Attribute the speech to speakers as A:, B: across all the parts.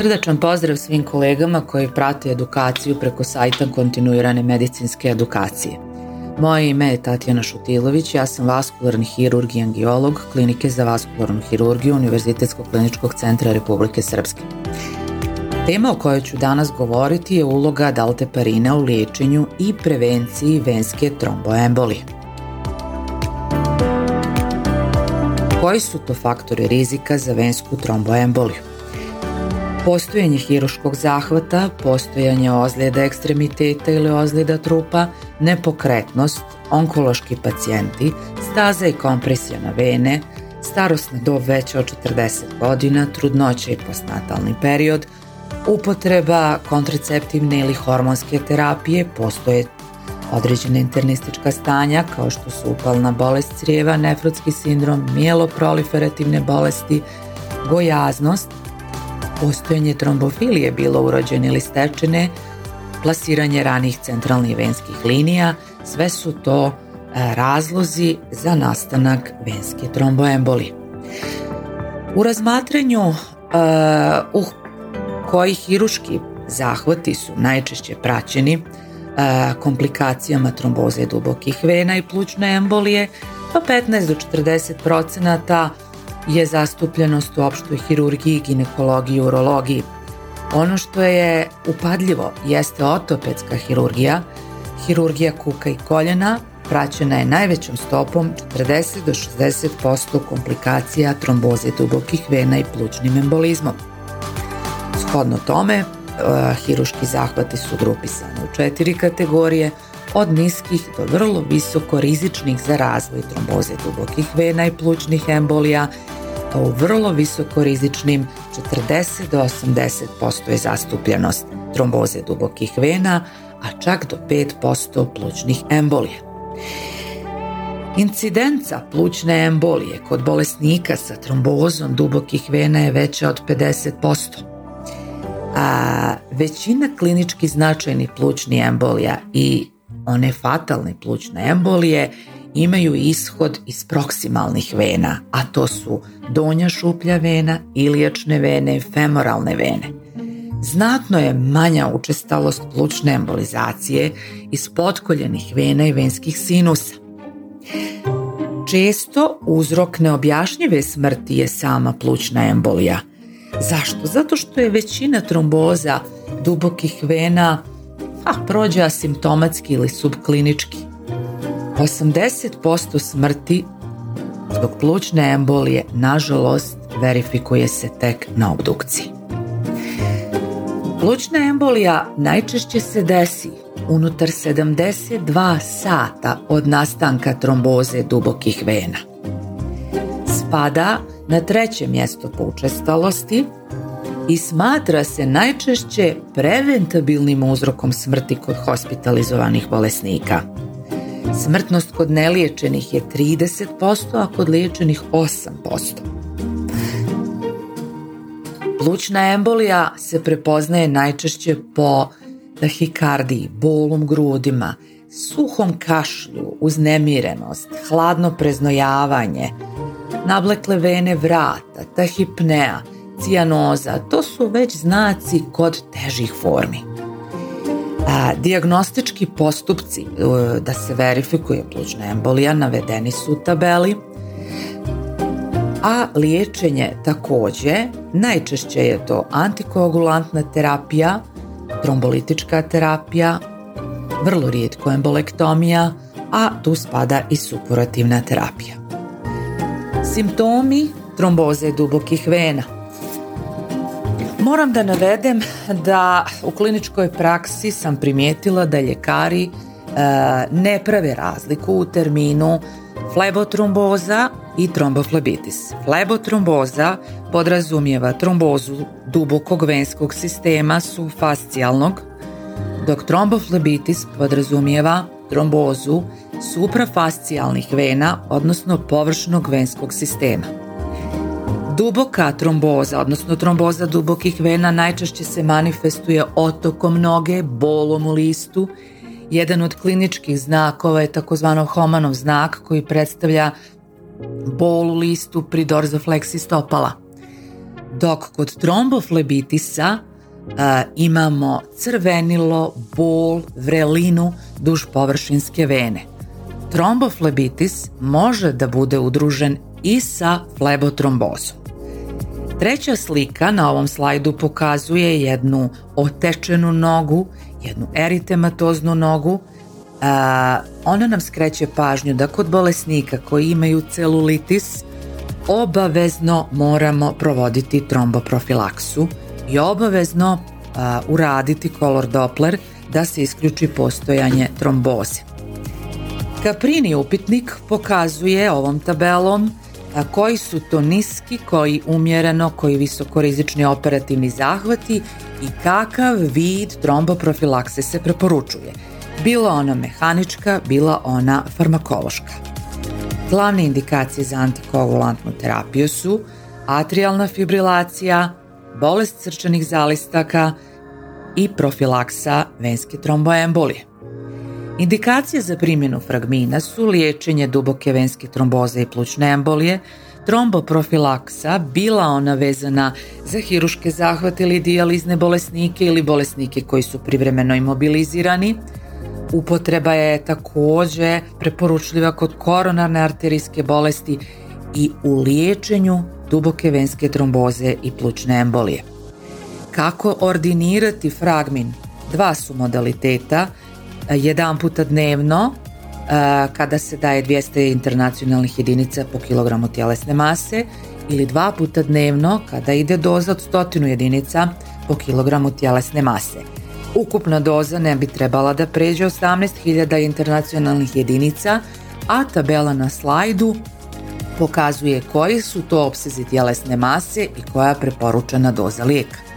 A: Srdačan pozdrav svim kolegama koji prate edukaciju preko sajta kontinuirane medicinske edukacije. Moje ime je Tatjana Šutilović, ja sam vaskularni hirurg i angiolog Klinike za vaskularnu hirurgiju Univerzitetskog kliničkog centra Republike Srpske. Tema o kojoj ću danas govoriti je uloga dalteparina u liječenju i prevenciji venske tromboembolije. Koji su to faktori rizika za vensku tromboemboliju? Postojanje hiruškog zahvata, postojanje ozljeda ekstremiteta ili ozljeda trupa, nepokretnost, onkološki pacijenti, staza i kompresija na vene, starostna dob veća od 40 godina, trudnoća i postnatalni period, upotreba kontraceptivne ili hormonske terapije, postoje određena internistička stanja kao što su upalna bolest crijeva, nefrotski sindrom, mijeloproliferativne bolesti, gojaznost, postojanje trombofilije bilo urođene ili stečene, plasiranje ranih centralnih venskih linija, sve su to e, razlozi za nastanak venske tromboemboli. U razmatranju uh, u koji hiruški zahvati su najčešće praćeni uh, komplikacijama tromboze dubokih vena i plućne embolije, pa 15 do 40 procenata je zastupljenost u opštoj hirurgiji, ginekologiji i urologiji. Ono što je upadljivo jeste ortopedska hirurgija, hirurgija kuka i koljena, praćena je najvećom stopom 40 do 60% komplikacija tromboze dubokih vena i plućnim embolizmom. Shodno tome, e, hiruški zahvati su grupisani u četiri kategorije, od niskih do vrlo visoko rizičnih za razvoj tromboze dubokih vena i plućnih embolija u vrlo visoko rizičnim 40 do 80% je zastupljenost tromboze dubokih vena, a čak do 5% plućnih embolija. Incidenca plućne embolije kod bolesnika sa trombozom dubokih vena je veća od 50%. A većina klinički značajnih plućnih embolija i one fatalne plućne embolije imaju ishod iz proksimalnih vena, a to su donja šuplja vena, ilijačne vene i femoralne vene. Znatno je manja učestalost plućne embolizacije iz potkoljenih vena i venskih sinusa. Često uzrok neobjašnjive smrti je sama plućna embolija. Zašto? Zato što je većina tromboza dubokih vena a, prođe asimptomatski ili subklinički. 80% smrti zbog plućne embolije, nažalost, verifikuje se tek na obdukciji. Plućna embolija najčešće se desi unutar 72 sata od nastanka tromboze dubokih vena. Spada na treće mjesto po učestalosti i smatra se najčešće preventabilnim uzrokom smrti kod hospitalizovanih bolesnika – Smrtnost kod neliječenih je 30%, a kod liječenih 8%. Plućna embolija se prepoznaje najčešće po tahikardiji, bolom grudima, suhom kašlju, uznemirenost, hladno preznojavanje, nablekle vene vrata, tahipnea, cijanoza, to su već znaci kod težih formi. A, diagnostički postupci e, da se verifikuje plućna embolija navedeni su u tabeli, a liječenje takođe, najčešće je to antikoagulantna terapija, trombolitička terapija, vrlo rijetko embolektomija, a tu spada i supurativna terapija. Simptomi tromboze dubokih vena – Moram da navedem da u kliničkoj praksi sam primijetila da ljekari e, ne prave razliku u terminu flebotromboza i tromboflebitis. Flebotromboza podrazumijeva trombozu dubokog venskog sistema subfascijalnog, dok tromboflebitis podrazumijeva trombozu suprafascijalnih vena, odnosno površnog venskog sistema. Duboka tromboza, odnosno tromboza dubokih vena najčešće se manifestuje otokom noge, bolom u listu. Jedan od kliničkih znakova je takozvano Homanov znak koji predstavlja bol u listu pri dorzofleksi stopala. Dok kod tromboflebitisa imamo crvenilo, bol, vrelinu duž površinske vene. Tromboflebitis može da bude udružen i sa flebotrombozom. Treća slika na ovom slajdu pokazuje jednu otečenu nogu, jednu eritematoznu nogu. A, ona nam skreće pažnju da kod bolesnika koji imaju celulitis obavezno moramo provoditi tromboprofilaksu i obavezno a, uraditi kolor Doppler da se isključi postojanje tromboze. Caprini upitnik pokazuje ovom tabelom a koji su to niski, koji umjereno, koji visokorizični operativni zahvati i kakav vid tromboprofilakse se preporučuje. Bila ona mehanička, bila ona farmakološka. Glavne indikacije za antikoagulantnu terapiju su atrijalna fibrilacija, bolest srčanih zalistaka i profilaksa venske tromboembolije. Indikacije za primjenu fragmina su liječenje duboke venske tromboze i plućne embolije, tromboprofilaksa, bila ona vezana za hiruške zahvate ili dijalizne bolesnike ili bolesnike koji su privremeno imobilizirani. Upotreba je takođe preporučljiva kod koronarne arterijske bolesti i u liječenju duboke venske tromboze i plućne embolije. Kako ordinirati fragmin? Dva su modaliteta, jedan puta dnevno kada se daje 200 internacionalnih jedinica po kilogramu tjelesne mase ili dva puta dnevno kada ide doza od 100 jedinica po kilogramu tjelesne mase. Ukupna doza ne bi trebala da pređe 18.000 internacionalnih jedinica, a tabela na slajdu pokazuje koji su to opsezi tjelesne mase i koja je preporučena doza lijeka.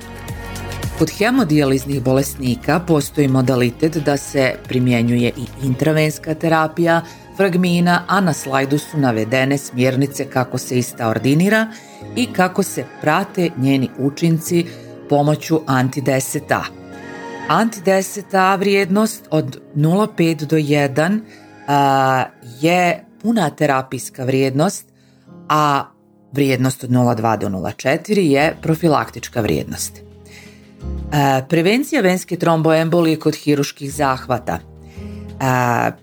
A: Kod hemodijaliznih bolesnika postoji modalitet da se primjenjuje i intravenska terapija fragmina, a na slajdu su navedene smjernice kako se ista ordinira i kako se prate njeni učinci pomoću anti-10A. Anti-10A vrijednost od 0,5 do 1 a, je puna terapijska vrijednost a vrijednost od 0,2 do 0,4 je profilaktička vrijednost. E, prevencija venske tromboembolije kod hiruških zahvata. E,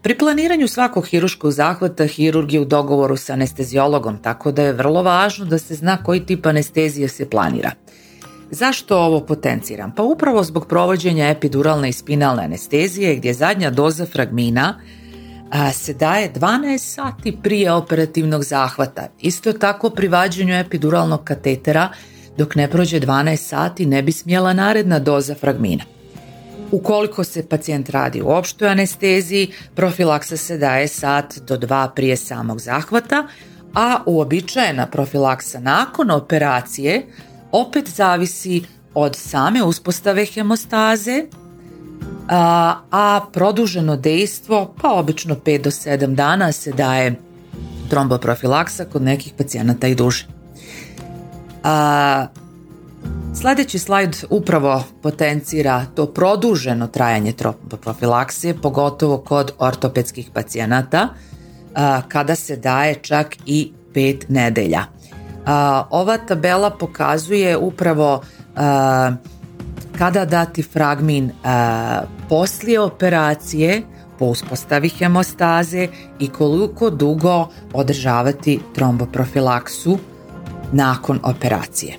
A: pri planiranju svakog hiruškog zahvata hirurg je u dogovoru sa anesteziologom, tako da je vrlo važno da se zna koji tip anestezije se planira. Zašto ovo potenciram? Pa upravo zbog provođenja epiduralne i spinalne anestezije gdje zadnja doza fragmina se daje 12 sati prije operativnog zahvata. Isto tako pri vađenju epiduralnog katetera dok ne prođe 12 sati ne bi smjela naredna doza fragmina. Ukoliko se pacijent radi u opštoj anesteziji, profilaksa se daje sat do dva prije samog zahvata, a uobičajena profilaksa nakon operacije opet zavisi od same uspostave hemostaze, a, a produženo dejstvo, pa obično 5 do 7 dana se daje tromboprofilaksa kod nekih pacijenata i duže. A, Sledeći slajd upravo potencira to produženo trajanje tromboprofilaksije, pogotovo kod ortopedskih pacijenata, kada se daje čak i 5 nedelja. Ova tabela pokazuje upravo kada dati fragmin a, poslije operacije po uspostavi hemostaze i koliko dugo održavati tromboprofilaksu nakon operacije.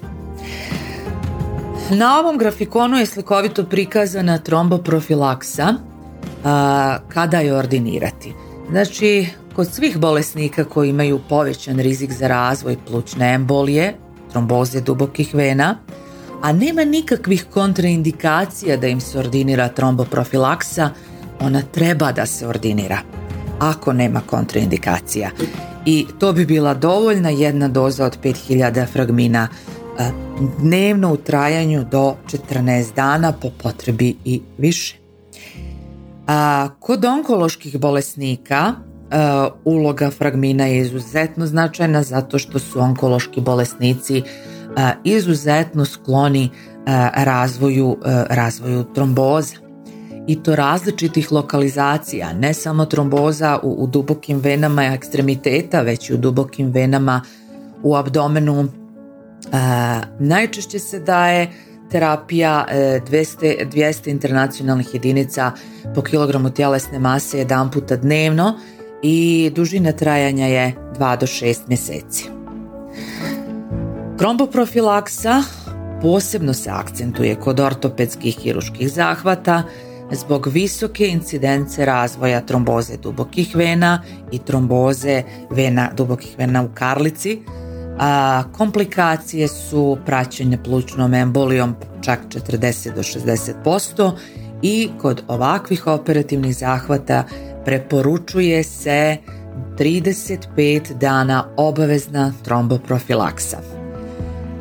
A: Na ovom grafikonu je slikovito prikazana tromboprofilaksa a, kada je ordinirati. Znači, kod svih bolesnika koji imaju povećan rizik za razvoj plućne embolije, tromboze dubokih vena, a nema nikakvih kontraindikacija da im se ordinira tromboprofilaksa, ona treba da se ordinira ako nema kontraindikacija. I to bi bila dovoljna jedna doza od 5000 fragmina dnevno u trajanju do 14 dana po potrebi i više. Kod onkoloških bolesnika uloga fragmina je izuzetno značajna zato što su onkološki bolesnici izuzetno skloni razvoju, razvoju tromboza i to različitih lokalizacija, ne samo tromboza u, u dubokim venama ekstremiteta, već i u dubokim venama u abdomenu. najčešće se daje terapija 200, 200 internacionalnih jedinica po kilogramu tjelesne mase jedan puta dnevno i dužina trajanja je 2 do 6 mjeseci. Tromboprofilaksa posebno se akcentuje kod ortopedskih hiruških zahvata zbog visoke incidence razvoja tromboze dubokih vena i tromboze vena dubokih vena u karlici, a komplikacije su praćenje plućnom embolijom čak 40 do 60% i kod ovakvih operativnih zahvata preporučuje se 35 dana obavezna tromboprofilaksa.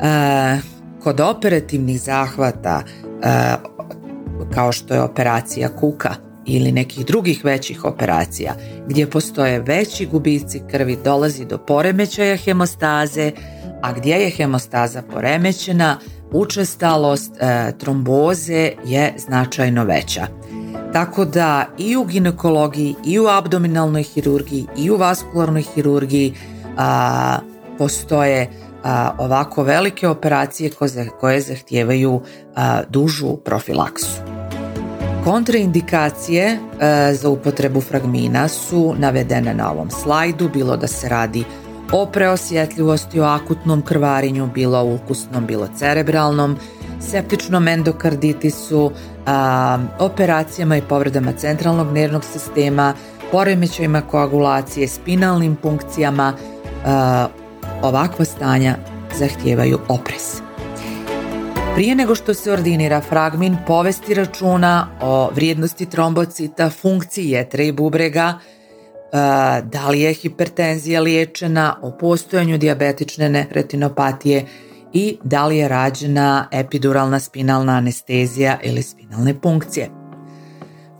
A: E, kod operativnih zahvata kao što je operacija kuka ili nekih drugih većih operacija gdje postoje veći gubici krvi dolazi do poremećaja hemostaze, a gdje je hemostaza poremećena učestalost e, tromboze je značajno veća. Tako da i u ginekologiji, i u abdominalnoj hirurgiji, i u vaskularnoj hirurgiji a, postoje ovako velike operacije koje zahtijevaju dužu profilaksu. Kontraindikacije e, za upotrebu fragmina su navedene na ovom slajdu, bilo da se radi o preosjetljivosti, o akutnom krvarinju, bilo ukusnom, bilo cerebralnom, septičnom endokarditisu, operacijama i povredama centralnog nervnog sistema, poremećajima koagulacije, spinalnim punkcijama, ovakva stanja zahtijevaju opres. Prije nego što se ordinira fragmin, povesti računa o vrijednosti trombocita, funkciji jetre i bubrega, e, da li je hipertenzija liječena, o postojanju dijabetične retinopatije i da li je rađena epiduralna spinalna anestezija ili spinalne punkcije.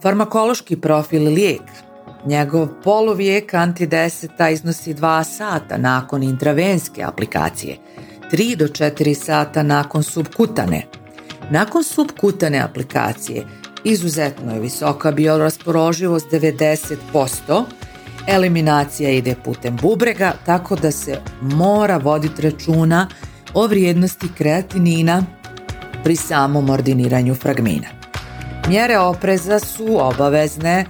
A: Farmakološki profil lijeka Njegov poluvijek antideseta iznosi 2 sata nakon intravenske aplikacije, 3 do 4 sata nakon subkutane. Nakon subkutane aplikacije izuzetno je visoka bioraspoloživost 90%, eliminacija ide putem bubrega, tako da se mora voditi računa o vrijednosti kreatinina pri samom ordiniranju fragmina. Mjere opreza su obavezne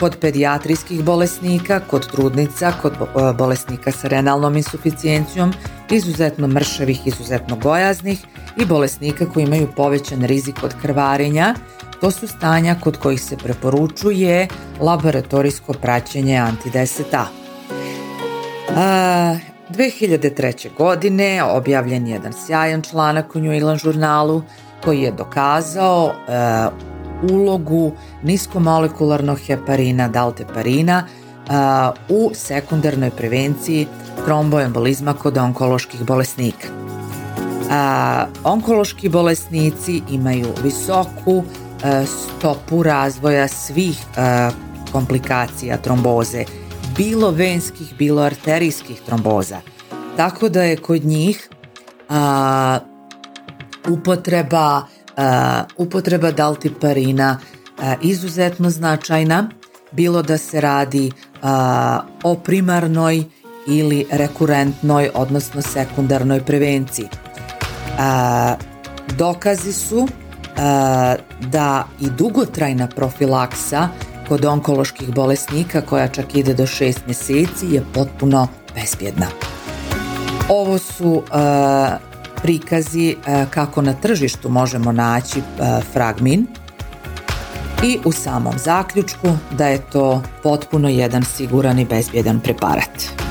A: kod pedijatrijskih bolesnika, kod trudnica, kod e, bolesnika sa renalnom insuficijencijom, izuzetno mršavih, izuzetno gojaznih i bolesnika koji imaju povećan rizik od krvarenja. To su stanja kod kojih se preporučuje laboratorijsko praćenje antideseta. 2003. godine objavljen jedan sjajan članak u New England žurnalu koji je dokazao e, ulogu niskomolekularnog heparina, dalteparina, u sekundarnoj prevenciji tromboembolizma kod onkoloških bolesnika. onkološki bolesnici imaju visoku stopu razvoja svih komplikacija tromboze, bilo venskih, bilo arterijskih tromboza. Tako da je kod njih upotreba upotreba daltiparina izuzetno značajna, bilo da se radi o primarnoj ili rekurentnoj, odnosno sekundarnoj prevenciji. Dokazi su da i dugotrajna profilaksa kod onkoloških bolesnika koja čak ide do šest mjeseci je potpuno bezbjedna. Ovo su prikazi e, kako na tržištu možemo naći e, fragmin i u samom zaključku da je to potpuno jedan siguran i bezbjedan preparat.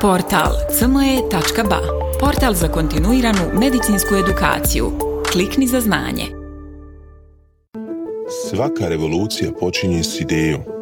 B: Portal cme.ba Portal za kontinuiranu medicinsku edukaciju. Klikni za znanje.
C: Svaka revolucija počinje s idejom